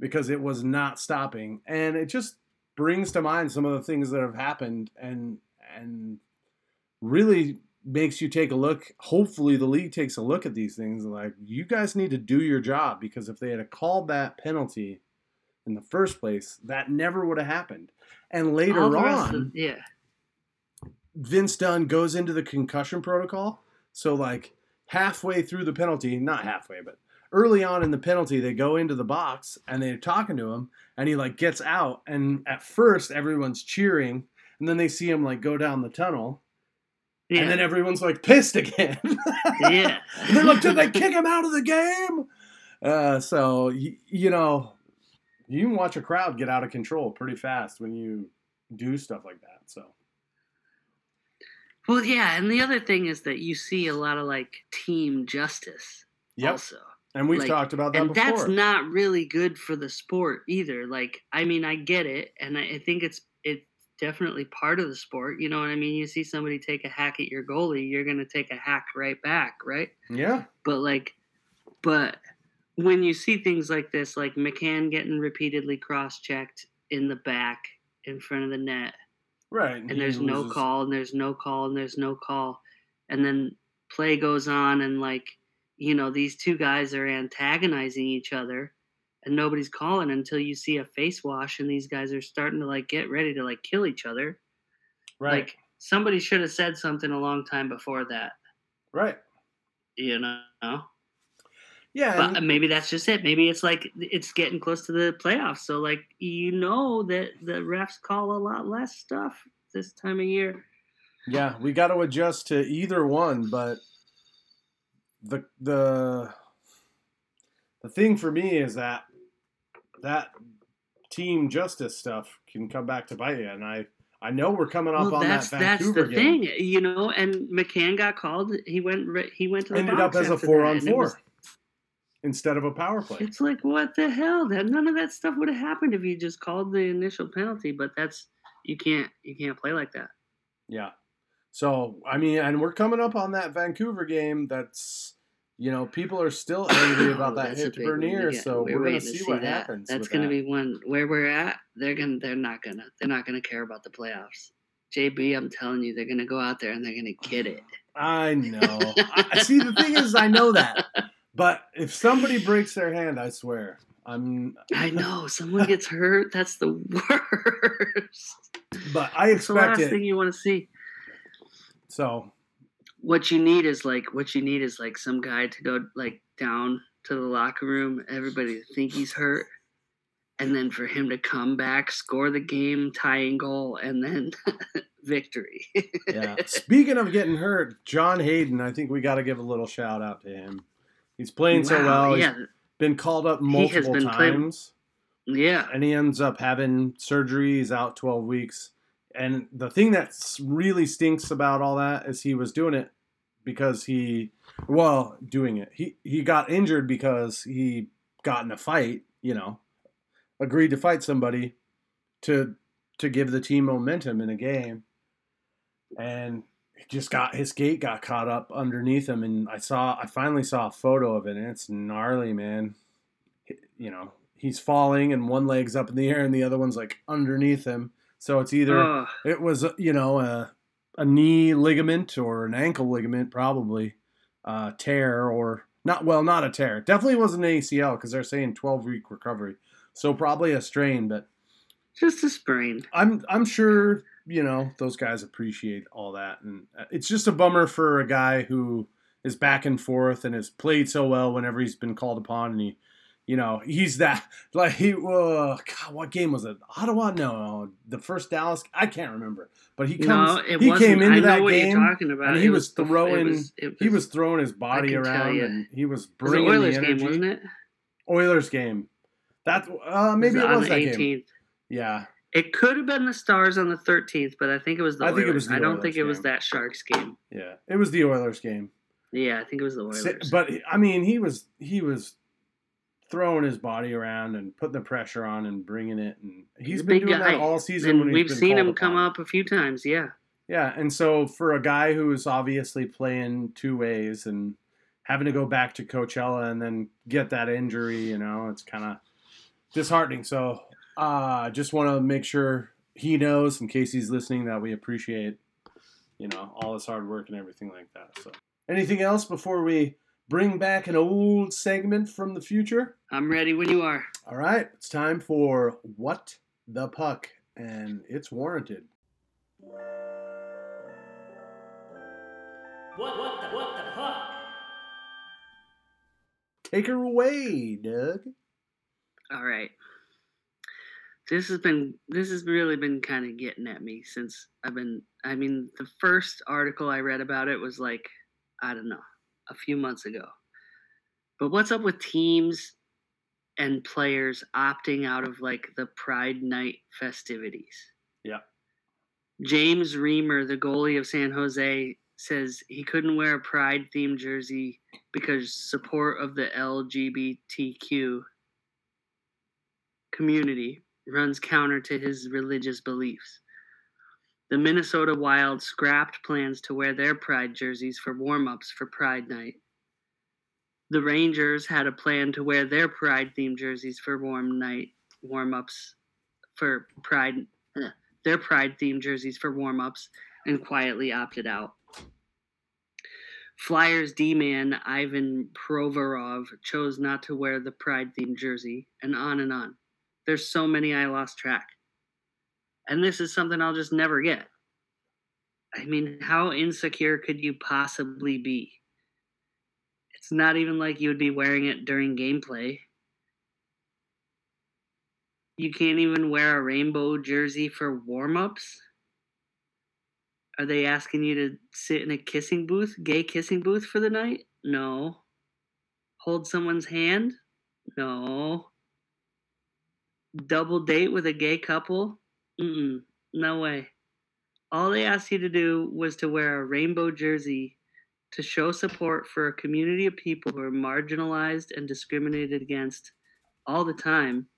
because it was not stopping. And it just brings to mind some of the things that have happened and and really makes you take a look. Hopefully the league takes a look at these things like you guys need to do your job because if they had a called that penalty in the first place, that never would have happened. And later All the rest on, of- yeah. Vince Dunn goes into the concussion protocol. So like halfway through the penalty, not halfway, but early on in the penalty, they go into the box and they're talking to him, and he like gets out, and at first everyone's cheering, and then they see him like go down the tunnel, Yeah. and then everyone's like pissed again. yeah. They're like, did they kick him out of the game? Uh, so you, you know, you can watch a crowd get out of control pretty fast when you do stuff like that. So Well, yeah, and the other thing is that you see a lot of like team justice yep, also. and we've like- talked about that And before. that's not really good for the sport either. Like, I mean, I get it, and I, I think it's it's definitely part of the sport. You know what I mean? You see somebody take a hack at your goalie, you're gonna take a hack right back, right? yeah. But like, but when you see things like this, like McCann getting repeatedly cross-checked in the back in front of the net, Right. and there's no call and there's no call and there's no call and then play goes on and like you know these two guys are antagonizing each other and nobody's calling until you see a face wash and these guys are starting to like get ready to like kill each other Right. like somebody should have said something a long time before that right. you know Yeah. but and- uh, maybe that's just it maybe it's like it's getting close to the playoffs so like you know that the refs call a lot less stuff this time of year yeah, we got to adjust to either one, but the the the thing for me is that that team justice stuff can come back to bite you, and I I know we're coming up well, on that's that that's Vancouver the game. thing, you know. And McCann got called. He went. He went to the Ended box up as a four that, on and was- four instead of a power play. It's like what the hell? That none of that stuff would have happened if you just called the initial penalty. But that's you can't you can't play like that. Yeah. So I mean, and we're coming up on that Vancouver game. That's you know, people are still angry about Oh, that hit to. Bernier. So we're, waiting gonna to see, what that. happens. That's gonna that. be one where we're at. They're gonna. They're not gonna. They're not gonna care about the playoffs. JB, I'm telling you, they're gonna go out there and they're gonna get it. I know. I, see, the thing is, I know that, but if somebody breaks their hand, I swear, I'm. I know someone gets hurt. That's the worst. But I It's the last expect thing you want to see. So What you need is like what you need is like some guy to go like down to the locker room, everybody to think he's hurt, and then for him to come back, score the game tying goal, and then victory. yeah. Speaking of getting hurt, John Hayden, I think we got to give a little shout out to him. He's playing so well. Yeah, He's been called up multiple been playing- times. yeah. and he ends up having surgery. He's out 12 weeks. And the thing that really stinks about all that is he was doing it because he, well, doing it. He he got injured because he got in a fight. You know, agreed to fight somebody to to give the team momentum in a game, and just got his gate got caught up underneath him. And I saw, I finally saw a photo of it, and it's gnarly, man. You know, he's falling and one leg's up in the air and the other one's like underneath him. So it's either Oh, it was you know a, a knee ligament or an ankle ligament probably uh, tear or not well not a tear definitely wasn't an ACL because they're saying 12 week recovery so probably a strain but just a sprain. I'm I'm sure you know those guys appreciate all that. And uh, it's just a bummer for a guy who is back and forth and has played so well whenever he's been called upon and he you know he's that like he uh, God, what game was it? Ottawa? No the first Dallas? I can't remember. But he comes no, it he wasn't. came into that game you're talking about. and he It was bef- it throwing- was- it he was throwing his body around and he was It was the bringing Oilers the game, energy. wasn't it? Oilers game. That uh, maybe it was the that game. 18th. yeah It could have been the Stars on the 13th, but I think it was the I Oilers. think it was the I don't Oilers think it was that Sharks game. yeah it was the Oilers game Yeah, I think it was the Oilers. But I mean, he was he was throwing his body around and putting the pressure on and bringing it, and he's a been doing guy. that all season. and when we've seen him come upon. up a few times. Yeah, Yeah, and so for a guy who's obviously playing two ways and having to go back to Coachella and then get that injury, you know, it's kind of disheartening. So uh, just want to make sure he knows, in case he's listening, that we appreciate, you know, all his hard work and everything like that. So anything else before we bring back an old segment from the future? I'm ready when you are. All right, it's time for What the Puck, and it's warranted. What, what the, what the fuck? Take her away, Doug. All right. This has been this has really been kind of getting at me since I've been I mean the first article I read about it was like I don't know, a few months ago. But what's up with teams and players opting out of like the Pride Night festivities? Yeah. James Reamer, the goalie of San Jose, says he couldn't wear a Pride themed jersey because support of the LGBTQ community runs counter to his religious beliefs. The Minnesota Wild scrapped plans to wear their Pride jerseys for warm ups for Pride Night. The Rangers had a plan to wear their Pride themed jerseys for warm night warm ups for Pride their Pride themed jerseys for warm ups and quietly opted out. Flyers D man Ivan Provorov chose not to wear the Pride themed jersey, and on and on. There's so many I lost track. And this is something I'll just never get. I mean, how insecure could you possibly be? It's not even like you would be wearing it during gameplay. You can't even wear a rainbow jersey for warm ups? Are they asking you to sit in a kissing booth, gay kissing booth for the night? No. Hold someone's hand? No. Double date with a gay couple? Mm-mm. No way. All they asked you to do was to wear a rainbow jersey to show support for a community of people who are marginalized and discriminated against all the time.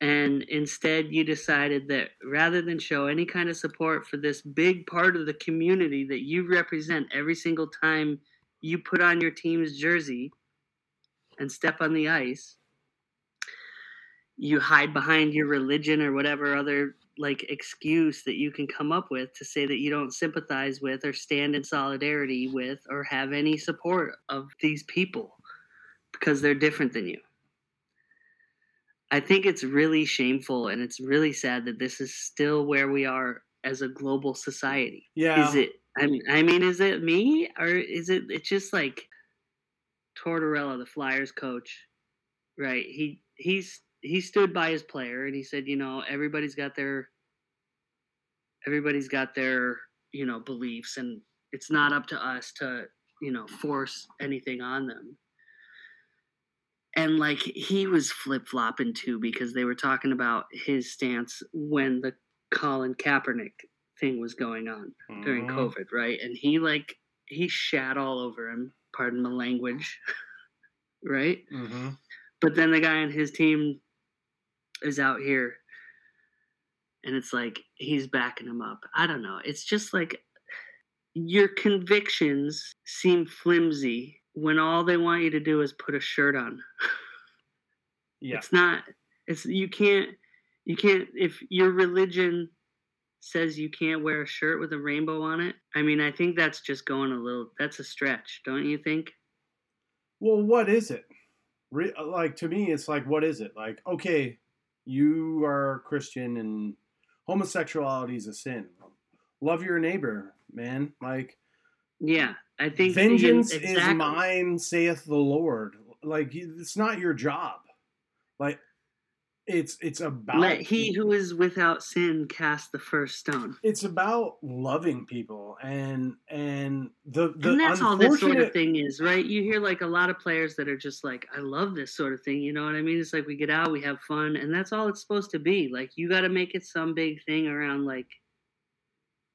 And instead, you decided that rather than show any kind of support for this big part of the community that you represent every single time you put on your team's jersey and step on the ice, you hide behind your religion or whatever other like excuse that you can come up with to say that you don't sympathize with or stand in solidarity with or have any support of these people because they're different than you. I think it's really shameful and it's really sad that this is still where we are as a global society. Yeah. Is it I mean, I mean is it me or is it it's just like Tortorella, the Flyers coach, right? He he's he stood by his player and he said, you know, everybody's got their everybody's got their, you know, beliefs and it's not up to us to, you know, force anything on them. And like he was flip flopping too because they were talking about his stance when the Colin Kaepernick thing was going on during Mhm. COVID, right? And he like he shat all over him, pardon the language, right? Mhm. But then the guy on his team is out here and it's like he's backing him up. I don't know. It's just like your convictions seem flimsy when all they want you to do is put a shirt on. Yeah. It's not it's you can't you can't if your religion says you can't wear a shirt with a rainbow on it. I mean, I think that's just going a little that's a stretch, don't you think? Well, what is it? Re- like to me, it's like, what is it? Like, okay, you are Christian and homosexuality is a sin. Love your neighbor, man. Like, Yeah, I think vengeance is exactly. mine, saith the Lord. Like, it's not your job. Like, it's it's about Let he who is without sin cast the first stone. it's about loving people and and the the and that's all this sort of thing is, right? You hear like a lot of players that are just like, I love this sort of thing. You know what I mean? It's like we get out, we have fun, and that's all it's supposed to be. Like you got to make it some big thing around like,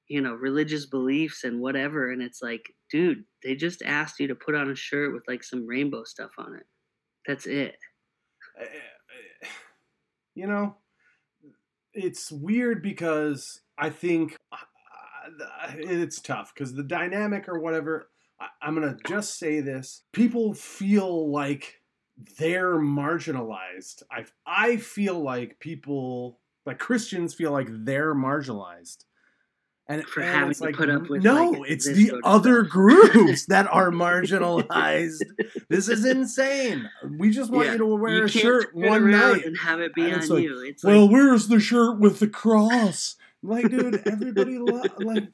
you know, religious beliefs and whatever. And it's like, dude, they just asked you to put on a shirt with like some rainbow stuff on it. That's it. Eh, you know, it's weird because I think uh, it's tough because the dynamic or whatever. I'm gonna just say this: people feel like they're marginalized. I I feel like people like Christians feel like they're marginalized. And, For and having to like, put up with, no, like, it's the other stuff. groups that are marginalized. this is insane. We just want Yeah, you to wear you a shirt one night. and have it be And on it's like, you. It's Well, where's the shirt with the cross? Like, dude, everybody lo- like,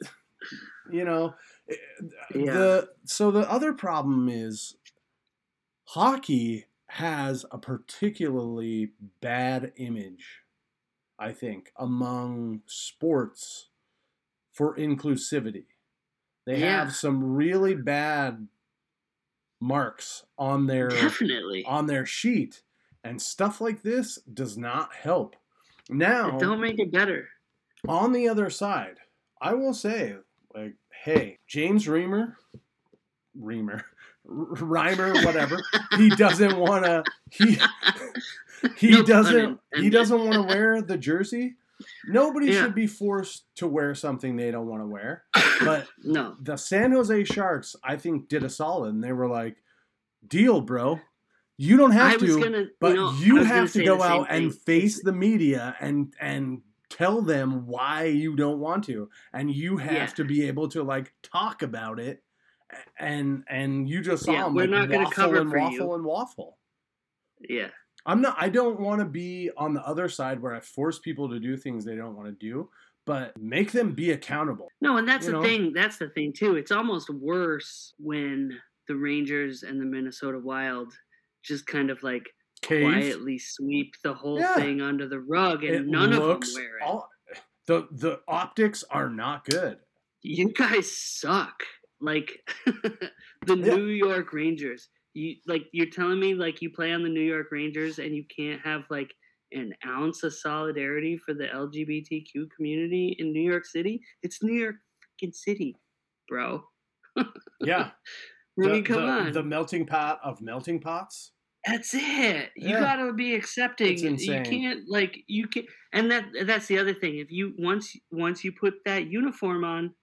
you know, eh, Yeah. the so the other problem is hockey has a particularly bad image, I think, among sports for inclusivity. They Yeah. have some really bad marks on their definitely. on their sheet, and stuff like this does not help. Now, It don't make it better. on the other side, I will say, like, hey, James Reamer, Reamer, R- Reimer, whatever, he doesn't want to. He he No doesn't. He doesn't want to wear the jersey. Nobody Yeah. should be forced to wear something they don't want to wear. But No. the San Jose Sharks, I think, did a solid, and they were like, "Deal, bro. You don't have to." gonna, But you, know, you have to go out and face the media and and tell them why you don't want to, and you have Yeah. to be able to like talk about it. And and you just saw Yeah, them we're like, not gonna waffle cover and for you. waffle and waffle. Yeah, I'm not. I don't want to be on the other side where I force people to do things they don't want to do, but make them be accountable. no, and that's the know? thing. That's the thing too. It's almost worse when the Rangers and the Minnesota Wild just kind of like Cave. quietly sweep the whole Yeah. thing under the rug, and It none of them looks wear it. all- the the optics are not good. you guys suck. Like the Yeah. New York Rangers. You like you're telling me like you play on the New York Rangers and you can't have like an ounce of solidarity for the LGBTQ community in New York City? It's New York freaking City, bro. Yeah. I mean, the, come the- on. the melting pot of melting pots. That's it. You Yeah. gotta be accepting. You can't like you can and that that's the other thing. If you once once you put that uniform on,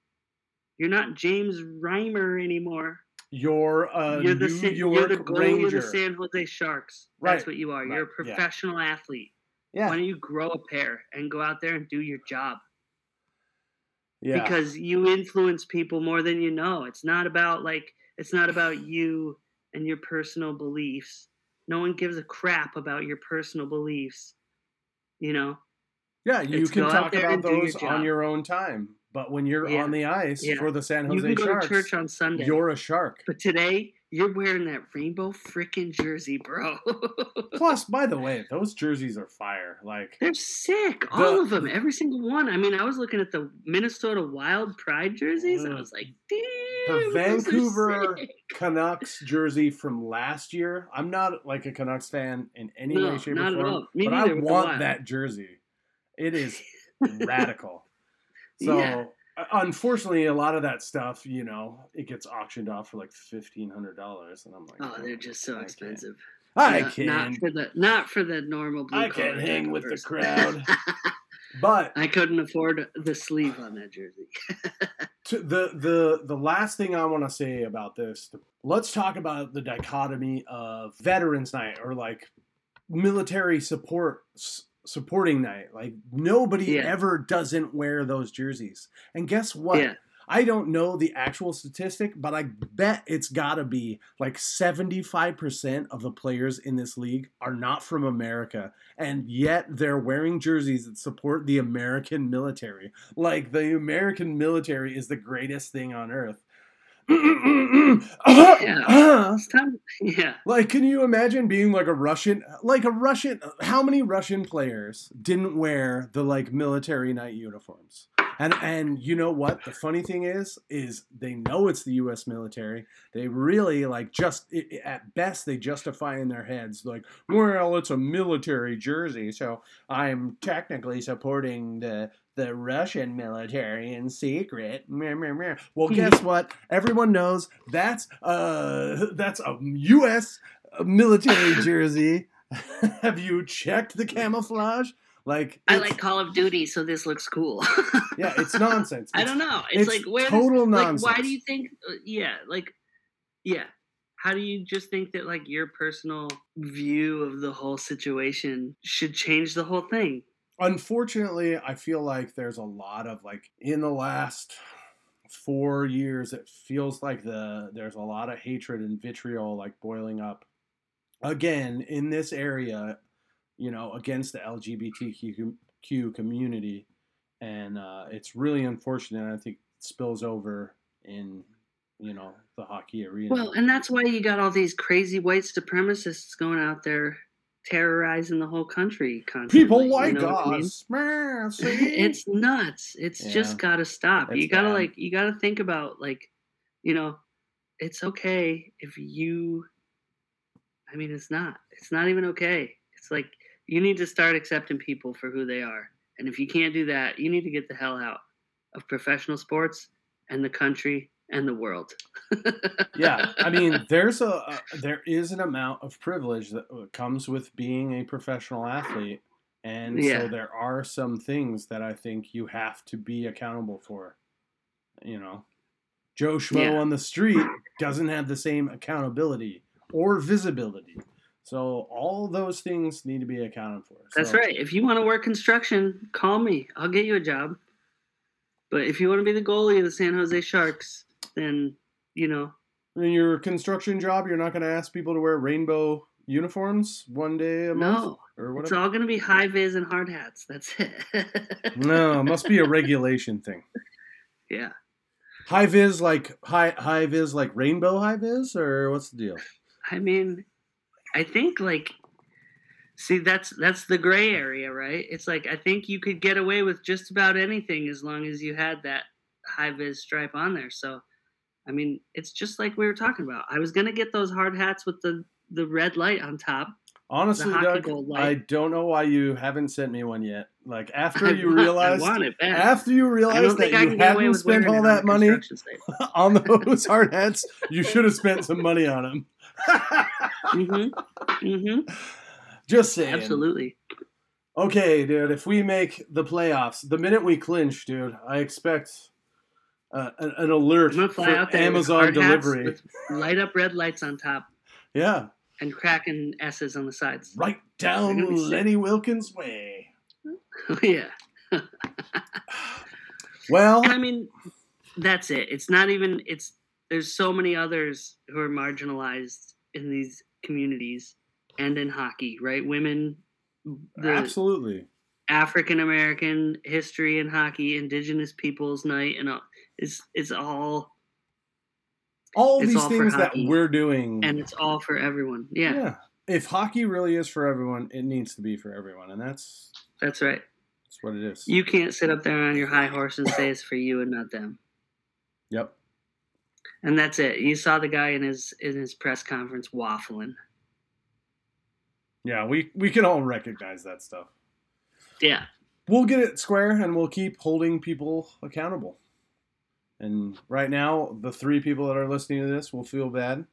you're not James Reimer anymore. You're a you're the New Sa- York you're the goalie Ranger. of the San Jose Sharks. That's Right, what you are. You're a right, yeah. professional athlete. yeah, Why don't you grow a pair and go out there and do your job? yeah. Because you influence people more than you know. It's not about like it's not about you and your personal beliefs. No one gives a crap about your personal beliefs. You know? Yeah, you It's can talk about do your those on your own time. But when you're Yeah, on the ice yeah. for the San You Jose can go Sharks, to church on Sunday. you're a shark. But today, you're wearing that rainbow freaking jersey, bro. Plus, by the way, those jerseys are fire. Like, They're sick. All of them. Every single one. I mean, I was looking at the Minnesota Wild Pride jerseys. And I was like, damn. the Vancouver sick." Canucks jersey from last year. I'm not like a Canucks fan in any No, way, shape, not or at form, but I want that jersey. It is radical. So, Yeah. uh, unfortunately, a lot of that stuff, you know, it gets auctioned off for like fifteen hundred dollars, and I'm like, Oh, they're just so I expensive. I Not- can, Not for the not for the normal blue I can't hang with the crowd. but I couldn't afford the sleeve on that jersey. to the the the last thing I want to say about this, let's talk about the dichotomy of Veterans Night or like military support supporting night. Like nobody Yeah. ever doesn't wear those jerseys. And guess what? Yeah. I don't know the actual statistic, but I bet it's got to be like 75% of the players in this league are not from America. And yet they're wearing jerseys that support the American military. Like the American military is the greatest thing on earth. Time. Yeah. Like, can you imagine being like a Russian, like a Russian? How many Russian players didn't wear the like military night uniforms? And and you know what? The funny thing is, is they know it's the U.S. military. They really like just at best they justify in their heads like, well, it's a military jersey, so I'm technically supporting the the Russian military in secret. Well, guess what? Everyone knows that's uh that's a U.S. military jersey. Have you checked the camouflage? Like, I like Call of Duty, so this looks cool. yeah, it's nonsense. I don't know. It's, it's like where total like nonsense. why do you think? uh, Yeah, like yeah. How do you just think that like your personal view of the whole situation should change the whole thing? unfortunately, I feel like there's a lot of like in the last four years, it feels like the there's a lot of hatred and vitriol like boiling up again in this area, you know, against the LGBTQ community, and uh, it's really unfortunate. I think it spills over in you know the hockey arena. Well, and that's why you got all these crazy white supremacists going out there terrorizing the whole country constantly. People you like know what I mean? us. It's nuts. It's Yeah. just got to stop. It's you got to like you got to think about like you know, it's okay if you I mean, it's not. It's not even okay. It's like you need to start accepting people for who they are. And if you can't do that, you need to get the hell out of professional sports and the country and the world. yeah, I mean, there's a, a there is an amount of privilege that uh, comes with being a professional athlete, and Yeah. so there are some things that I think you have to be accountable for. You know, Joe Schmo Yeah. on the street doesn't have the same accountability or visibility. So all those things need to be accounted for. That's So- right. If you want to work construction, call me. I'll get you a job. But if you want to be the goalie of the San Jose Sharks, then you know In your construction job, you're not going to ask people to wear rainbow uniforms one day a month no. or It's all going to be high vis and hard hats. That's it. No, it must be a regulation thing. yeah. High vis like high high vis like rainbow high vis or what's the deal? I mean, I think like see that's that's the gray area, right? It's like I think you could get away with just about anything as long as you had that high vis stripe on there. So I mean, it's just like we were talking about. I was gonna get those hard hats with the the red light on top. Honestly, Doug. I don't know why you haven't sent me one yet. Like after I you want- realized I want it back. after you realized that you can get away hadn't spent all that money on those hard hats, you should have spent some money on them. Mm-hmm. Mm-hmm. Just saying. Absolutely. Okay, dude. If we make the playoffs, the minute we clinch, dude, I expect uh, an, an alert I'm gonna fly for out there Amazon with hard hats delivery. light up red lights on top Yeah, and cracking S's on the sides. right down gonna be sick. Lenny Wilkens' way. yeah. Well, And I mean, that's it. It's not even. It's there's so many others who are marginalized in these communities and in hockey, right? Women, absolutely. African American history in hockey, Indigenous Peoples Night, and all. It's it's all All It's these all things that we're doing. and it's all for everyone. Yeah, yeah. If hockey really is for everyone, it needs to be for everyone, and that's that's right. that's what it is. You can't sit up there on your high horse and say it's for you and not them. yep. And that's it. You saw the guy in his in his press conference waffling. Yeah, we we can all recognize that stuff. Yeah. We'll get it square, and we'll keep holding people accountable. And right now, the three people that are listening to this will feel bad,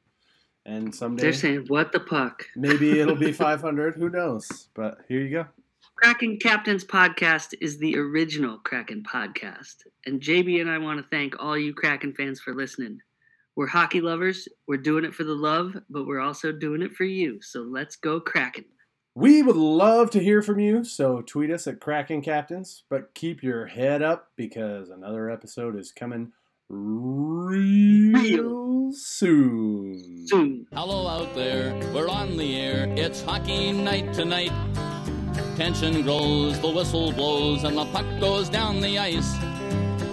and someday They're saying, "What the puck?" maybe it'll be 500. Who knows? But here you go. Kraken Captains Podcast is the original Kraken podcast, and JB and I want to thank all you Kraken fans for listening. We're hockey lovers. We're doing it for the love, but we're also doing it for you. So let's go Kraken. We would love to hear from you, so tweet us at Kraken Captains, but keep your head up because another episode is coming real soon. Soon. Hello out there, we're on the air. It's hockey night tonight. Tension grows, the whistle blows, and the puck goes down the ice.